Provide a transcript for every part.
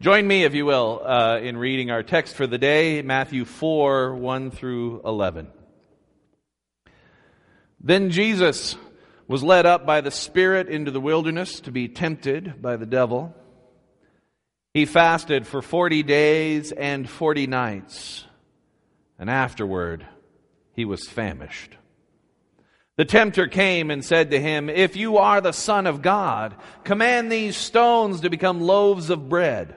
Join me, if you will, uh, in reading our text for the day, Matthew 4 1 through 11. Then Jesus was led up by the Spirit into the wilderness to be tempted by the devil. He fasted for 40 days and 40 nights, and afterward he was famished. The tempter came and said to him, If you are the Son of God, command these stones to become loaves of bread.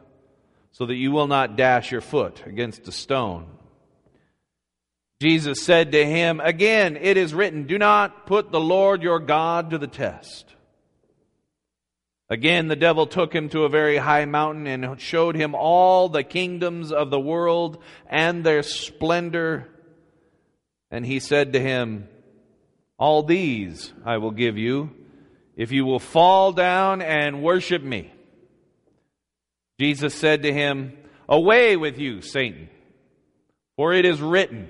so that you will not dash your foot against a stone. Jesus said to him, Again, it is written, Do not put the Lord your God to the test. Again, the devil took him to a very high mountain and showed him all the kingdoms of the world and their splendor. And he said to him, All these I will give you if you will fall down and worship me. Jesus said to him, Away with you, Satan, for it is written,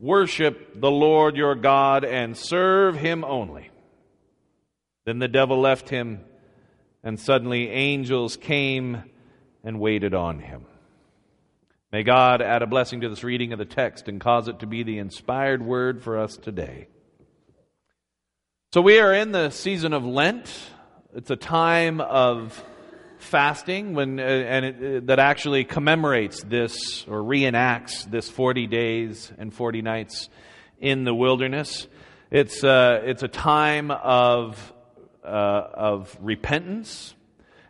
Worship the Lord your God and serve him only. Then the devil left him and suddenly angels came and waited on him. May God add a blessing to this reading of the text and cause it to be the inspired word for us today. So, we are in the season of Lent. It's a time of fasting when, uh, and it, uh, that actually commemorates this or reenacts this 40 days and 40 nights in the wilderness. It's, uh, it's a time of uh, of repentance.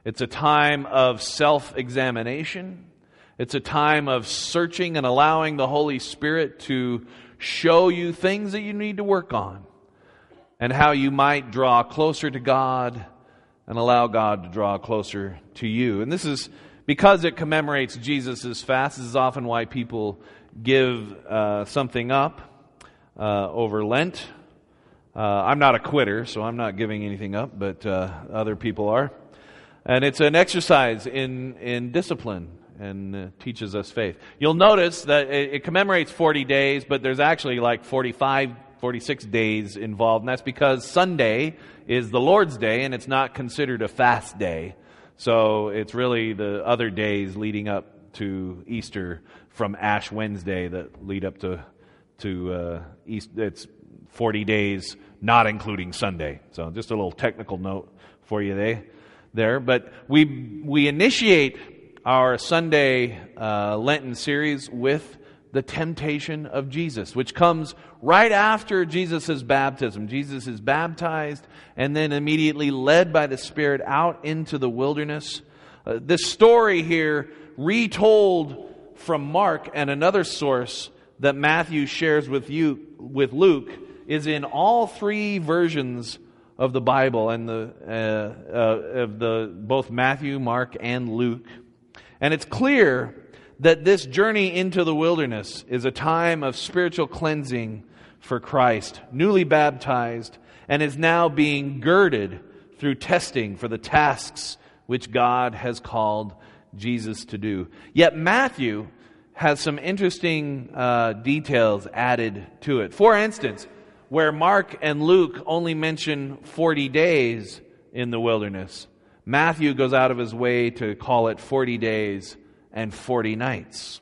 It's a time of self examination. It's a time of searching and allowing the Holy Spirit to show you things that you need to work on and how you might draw closer to God and allow God to draw closer to you. And this is because it commemorates Jesus' fast. This is often why people give uh, something up uh, over Lent uh, I'm not a quitter, so I'm not giving anything up, but uh, other people are. And it's an exercise in, in discipline and uh, teaches us faith. You'll notice that it, it, commemorates 40 days, but there's actually like 45, 46 days involved, and that's because Sunday is the Lord's Day and it's not considered a fast day. So it's really the other days leading up to Easter from Ash Wednesday that lead up to to uh, East. It's 40 days, not including Sunday. So just a little technical note for you there. there. But we, we initiate our Sunday uh, Lenten series with the temptation of Jesus, which comes right after Jesus' baptism. Jesus is baptized and then immediately led by the Spirit out into the wilderness. Uh, this story here, retold from Mark and another source that Matthew shares with you with Luke, is in all three versions of the Bible and the uh, uh, of the both Matthew, Mark, and Luke. And it's clear that this journey into the wilderness is a time of spiritual cleansing for Christ, newly baptized, and is now being girded through testing for the tasks which God has called Jesus to do. Yet Matthew has some interesting uh, details added to it. For instance, where Mark and Luke only mention 40 days in the wilderness, Matthew goes out of his way to call it 40 days and 40 nights.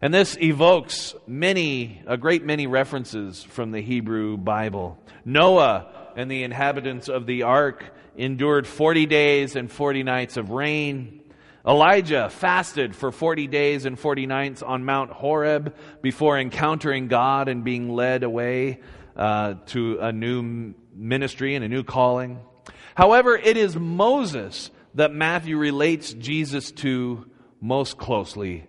And this evokes many, a great many references from the Hebrew Bible. Noah and the inhabitants of the ark endured 40 days and 40 nights of rain. Elijah fasted for 40 days and 40 nights on Mount Horeb before encountering God and being led away uh, to a new ministry and a new calling. However, it is Moses that Matthew relates Jesus to most closely.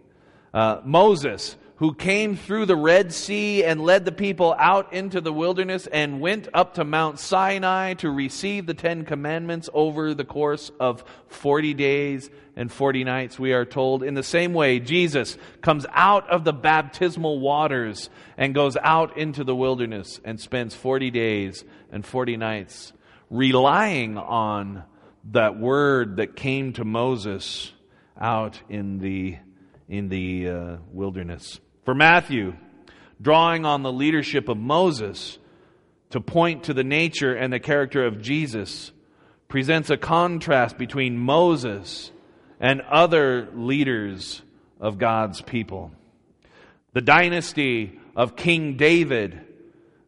Uh, Moses, who came through the Red Sea and led the people out into the wilderness and went up to Mount Sinai to receive the Ten Commandments over the course of 40 days and 40 nights, we are told. In the same way, Jesus comes out of the baptismal waters and goes out into the wilderness and spends 40 days and 40 nights relying on that word that came to Moses out in the, in the uh, wilderness. For Matthew, drawing on the leadership of Moses to point to the nature and the character of Jesus, presents a contrast between Moses and other leaders of God's people. The dynasty of King David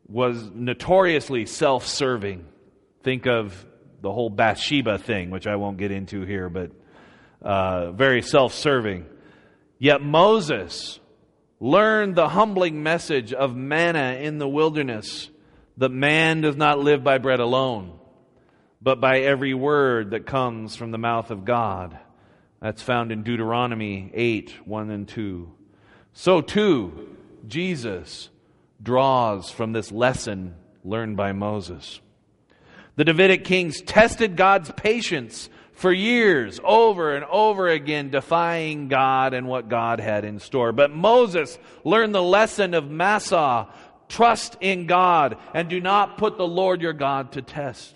was notoriously self serving. Think of the whole Bathsheba thing, which I won't get into here, but uh, very self serving. Yet Moses learned the humbling message of manna in the wilderness that man does not live by bread alone, but by every word that comes from the mouth of God. That's found in Deuteronomy 8 1 and 2. So too, Jesus draws from this lesson learned by Moses. The Davidic kings tested God's patience for years, over and over again, defying God and what God had in store. But Moses learned the lesson of Massah trust in God and do not put the Lord your God to test.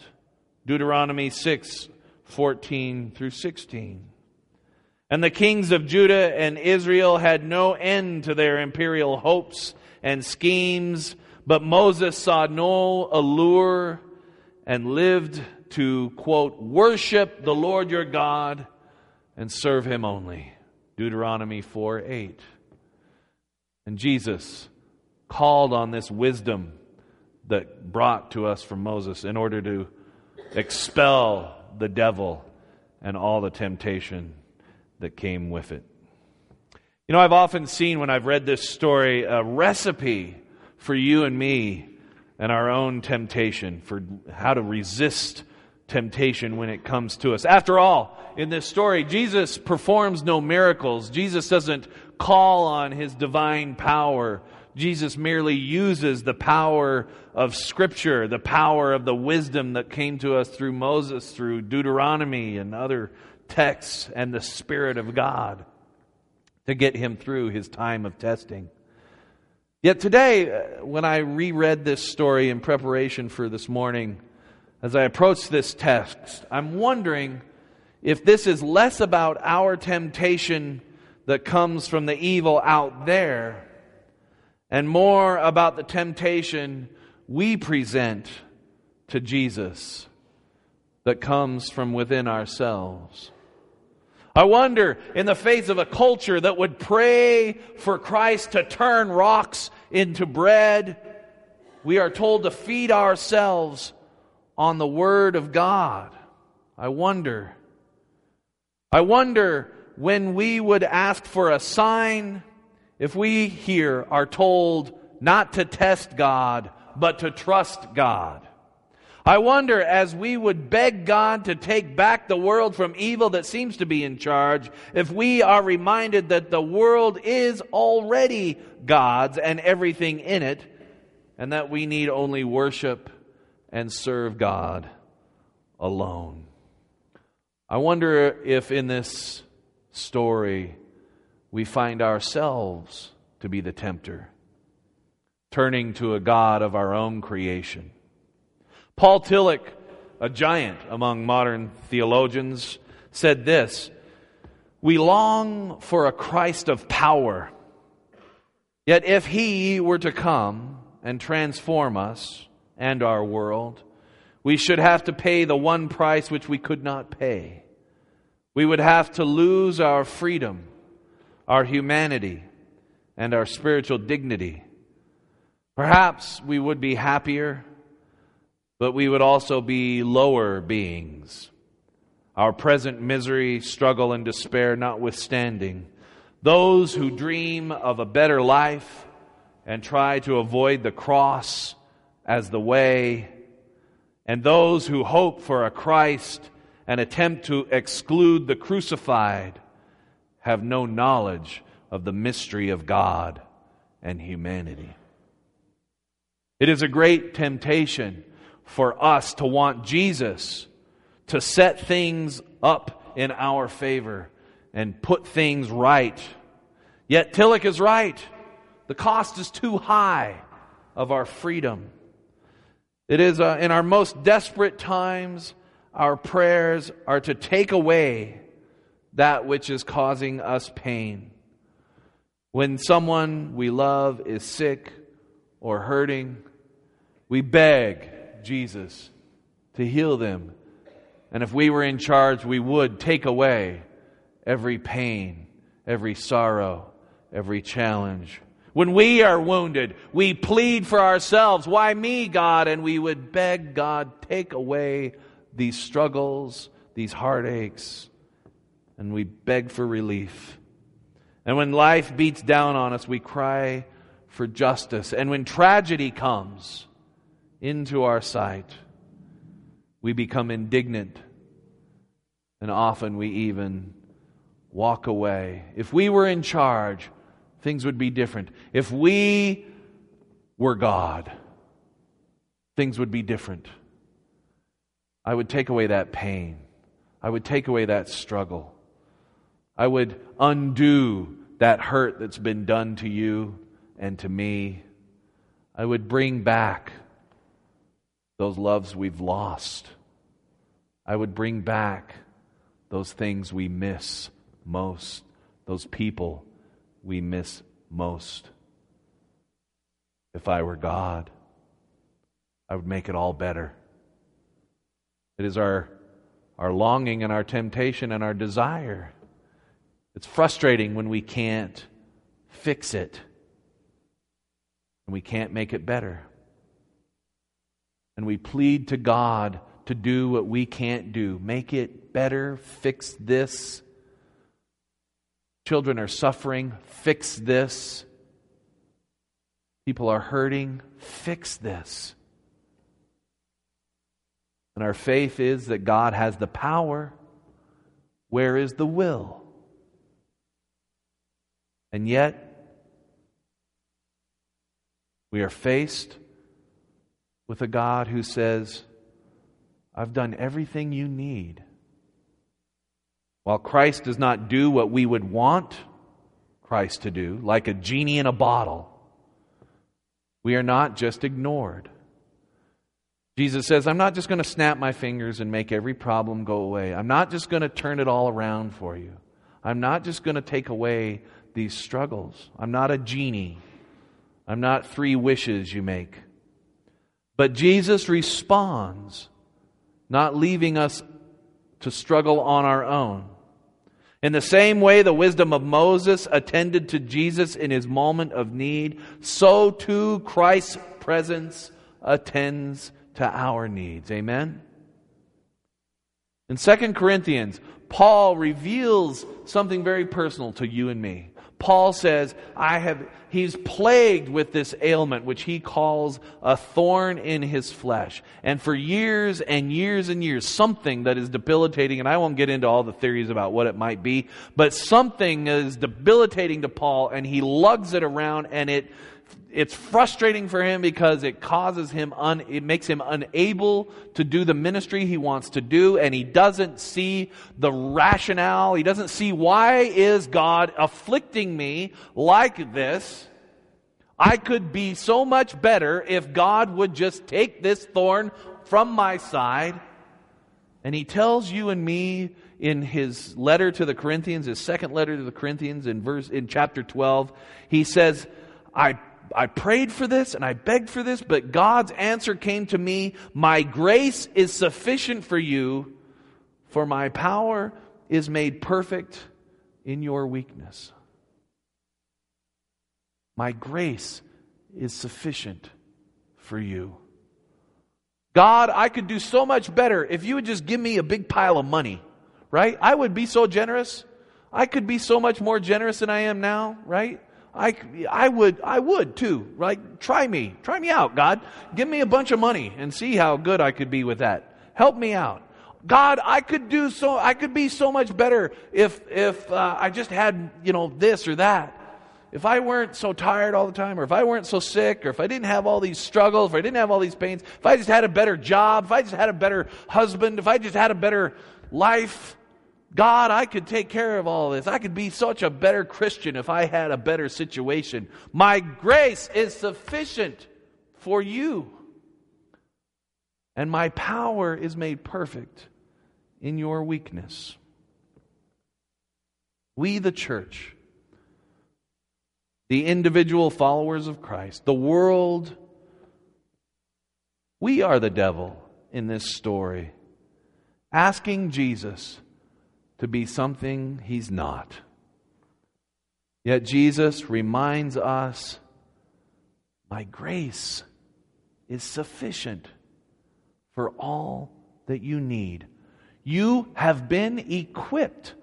Deuteronomy 6 14 through 16. And the kings of Judah and Israel had no end to their imperial hopes and schemes, but Moses saw no allure and lived to, quote, worship the Lord your God and serve him only. Deuteronomy 4 8. And Jesus called on this wisdom that brought to us from Moses in order to expel the devil and all the temptation that came with it. You know, I've often seen when I've read this story a recipe for you and me and our own temptation, for how to resist temptation when it comes to us. After all, in this story, Jesus performs no miracles. Jesus doesn't call on his divine power. Jesus merely uses the power of Scripture, the power of the wisdom that came to us through Moses, through Deuteronomy and other texts, and the Spirit of God to get him through his time of testing. Yet today, uh, when I reread this story in preparation for this morning, as I approach this text, I'm wondering if this is less about our temptation that comes from the evil out there and more about the temptation we present to Jesus that comes from within ourselves. I wonder, in the face of a culture that would pray for Christ to turn rocks into bread, we are told to feed ourselves on the Word of God. I wonder. I wonder when we would ask for a sign, if we here are told not to test God, but to trust God. I wonder as we would beg God to take back the world from evil that seems to be in charge, if we are reminded that the world is already God's and everything in it, and that we need only worship and serve God alone. I wonder if in this story we find ourselves to be the tempter, turning to a God of our own creation. Paul Tillich, a giant among modern theologians, said this We long for a Christ of power. Yet if he were to come and transform us, and our world. We should have to pay the one price which we could not pay. We would have to lose our freedom, our humanity, and our spiritual dignity. Perhaps we would be happier, but we would also be lower beings. Our present misery, struggle, and despair notwithstanding, those who dream of a better life and try to avoid the cross as the way, and those who hope for a Christ and attempt to exclude the crucified have no knowledge of the mystery of God and humanity. It is a great temptation for us to want Jesus to set things up in our favor and put things right. Yet Tillich is right. The cost is too high of our freedom. It is uh, in our most desperate times, our prayers are to take away that which is causing us pain. When someone we love is sick or hurting, we beg Jesus to heal them. And if we were in charge, we would take away every pain, every sorrow, every challenge. When we are wounded, we plead for ourselves. Why me, God? And we would beg God, take away these struggles, these heartaches, and we beg for relief. And when life beats down on us, we cry for justice. And when tragedy comes, into our sight, we become indignant, and often we even walk away. If we were in charge, things would be different. If we were God, things would be different. I would take away that pain. I would take away that struggle. I would undo that hurt that's been done to you and to me. I would bring back those loves we've lost. I would bring back those things we miss most, those people we miss most. If I were God, I would make it all better. It is our, our longing and our temptation and our desire. It's frustrating when we can't fix it and we can't make it better and we plead to God to do what we can't do. Make it better, fix this. Children are suffering, fix this. People are hurting, fix this. And our faith is that God has the power. Where is the will? And yet, we are faced with a God who says, I've done everything you need. While Christ does not do what we would want Christ to do, like a genie in a bottle, we are not just ignored. Jesus says, I'm not just going to snap my fingers and make every problem go away. I'm not just going to turn it all around for you. I'm not just going to take away these struggles. I'm not a genie. I'm not three wishes you make. But Jesus responds, not leaving us to struggle on our own. In the same way the wisdom of Moses attended to Jesus in his moment of need, so too Christ's presence attends to our needs. Amen? In 2 Corinthians, Paul reveals something very personal to you and me. Paul says, I have, he's plagued with this ailment, which he calls a thorn in his flesh. And for years and years and years, something that is debilitating, and I won't get into all the theories about what it might be, but something is debilitating to Paul, and he lugs it around, and it it's frustrating for him because it causes him un, it makes him unable to do the ministry he wants to do and he doesn't see the rationale. He doesn't see why is god afflicting me like this? I could be so much better if god would just take this thorn from my side. And he tells you and me in his letter to the corinthians his second letter to the corinthians in verse in chapter 12 he says I I prayed for this and I begged for this, but God's answer came to me My grace is sufficient for you, for my power is made perfect in your weakness. My grace is sufficient for you. God, I could do so much better if you would just give me a big pile of money, right? I would be so generous. I could be so much more generous than I am now, right? I, I would, I would too, right? Try me. Try me out, God. Give me a bunch of money and see how good I could be with that. Help me out. God, I could do so, I could be so much better if, if uh, I just had, you know, this or that. if I weren't so tired all the time, or if I weren't so sick, or if I didn't have all these struggles, if I didn't have all these pains, if I just had a better job, if I just had a better husband, if I just had a better life, God, I could take care of all this. I could be such a better Christian if I had a better situation. My grace is sufficient for you. And my power is made perfect in your weakness. We, the church, the individual followers of Christ, the world, we are the devil in this story, asking Jesus to be something he's not. Yet Jesus reminds us my grace is sufficient for all that you need. You have been equipped,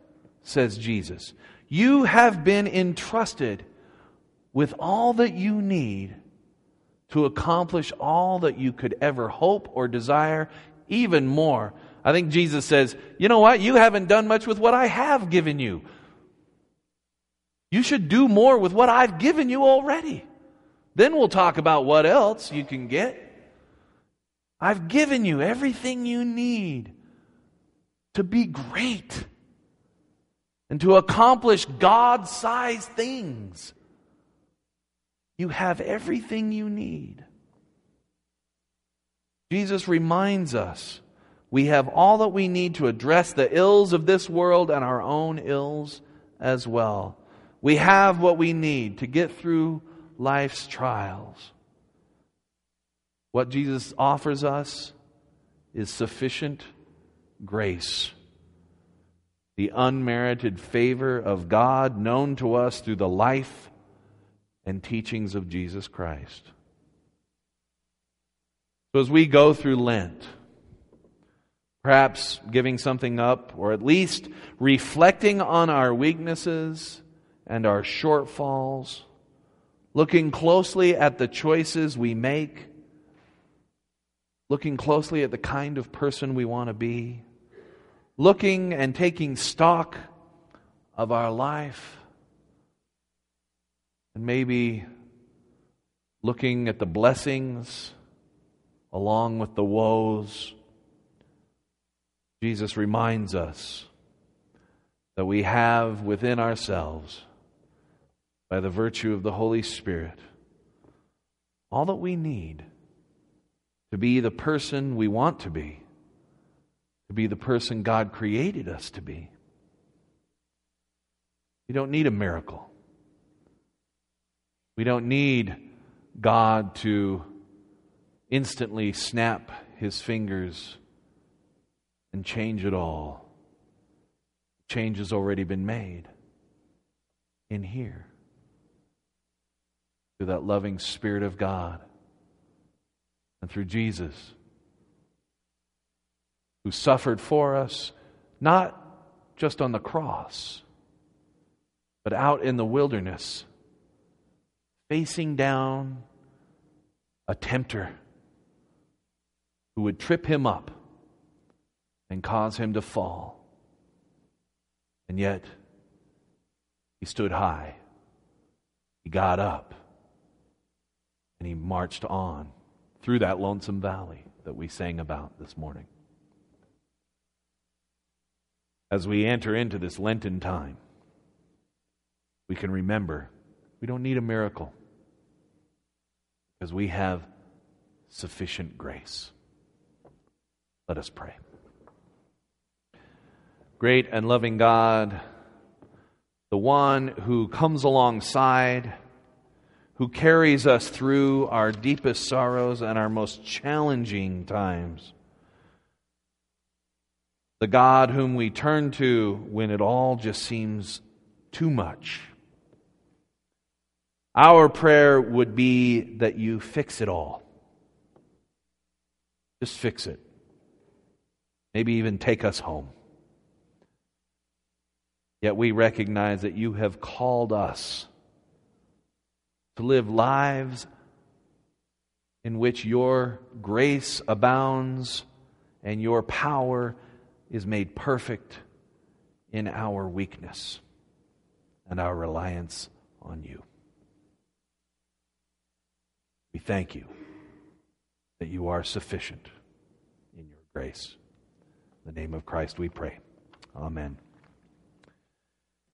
says Jesus. You have been entrusted with all that you need to accomplish all that you could ever hope or desire, even more. I think Jesus says, You know what? You haven't done much with what I have given you. You should do more with what I've given you already. Then we'll talk about what else you can get. I've given you everything you need to be great and to accomplish God sized things. You have everything you need. Jesus reminds us we have all that we need to address the ills of this world and our own ills as well. We have what we need to get through life's trials. What Jesus offers us is sufficient grace, the unmerited favor of God known to us through the life and teachings of Jesus Christ. So, as we go through Lent, perhaps giving something up, or at least reflecting on our weaknesses and our shortfalls, looking closely at the choices we make, looking closely at the kind of person we want to be, looking and taking stock of our life and maybe looking at the blessings along with the woes, Jesus reminds us that we have within ourselves, by the virtue of the Holy Spirit, all that we need to be the person we want to be, to be the person God created us to be. We don't need a miracle. We don't need God to instantly snap his fingers and change it all. Change has already been made in here through that loving Spirit of God and through Jesus, who suffered for us, not just on the cross, but out in the wilderness facing down a tempter who would trip him up and cause him to fall. And yet, he stood high. He got up. And he marched on through that lonesome valley that we sang about this morning. As we enter into this Lenten time, we can remember we don't need a miracle because we have sufficient grace. Let us pray. Great and loving God, the one who comes alongside, who carries us through our deepest sorrows and our most challenging times, the God whom we turn to when it all just seems too much our prayer would be that you fix it all. Just fix it. Maybe even take us home. Yet we recognize that you have called us to live lives in which your grace abounds and your power is made perfect in our weakness and our reliance on you. We thank you that you are sufficient in your grace. In the name of Christ we pray. Amen.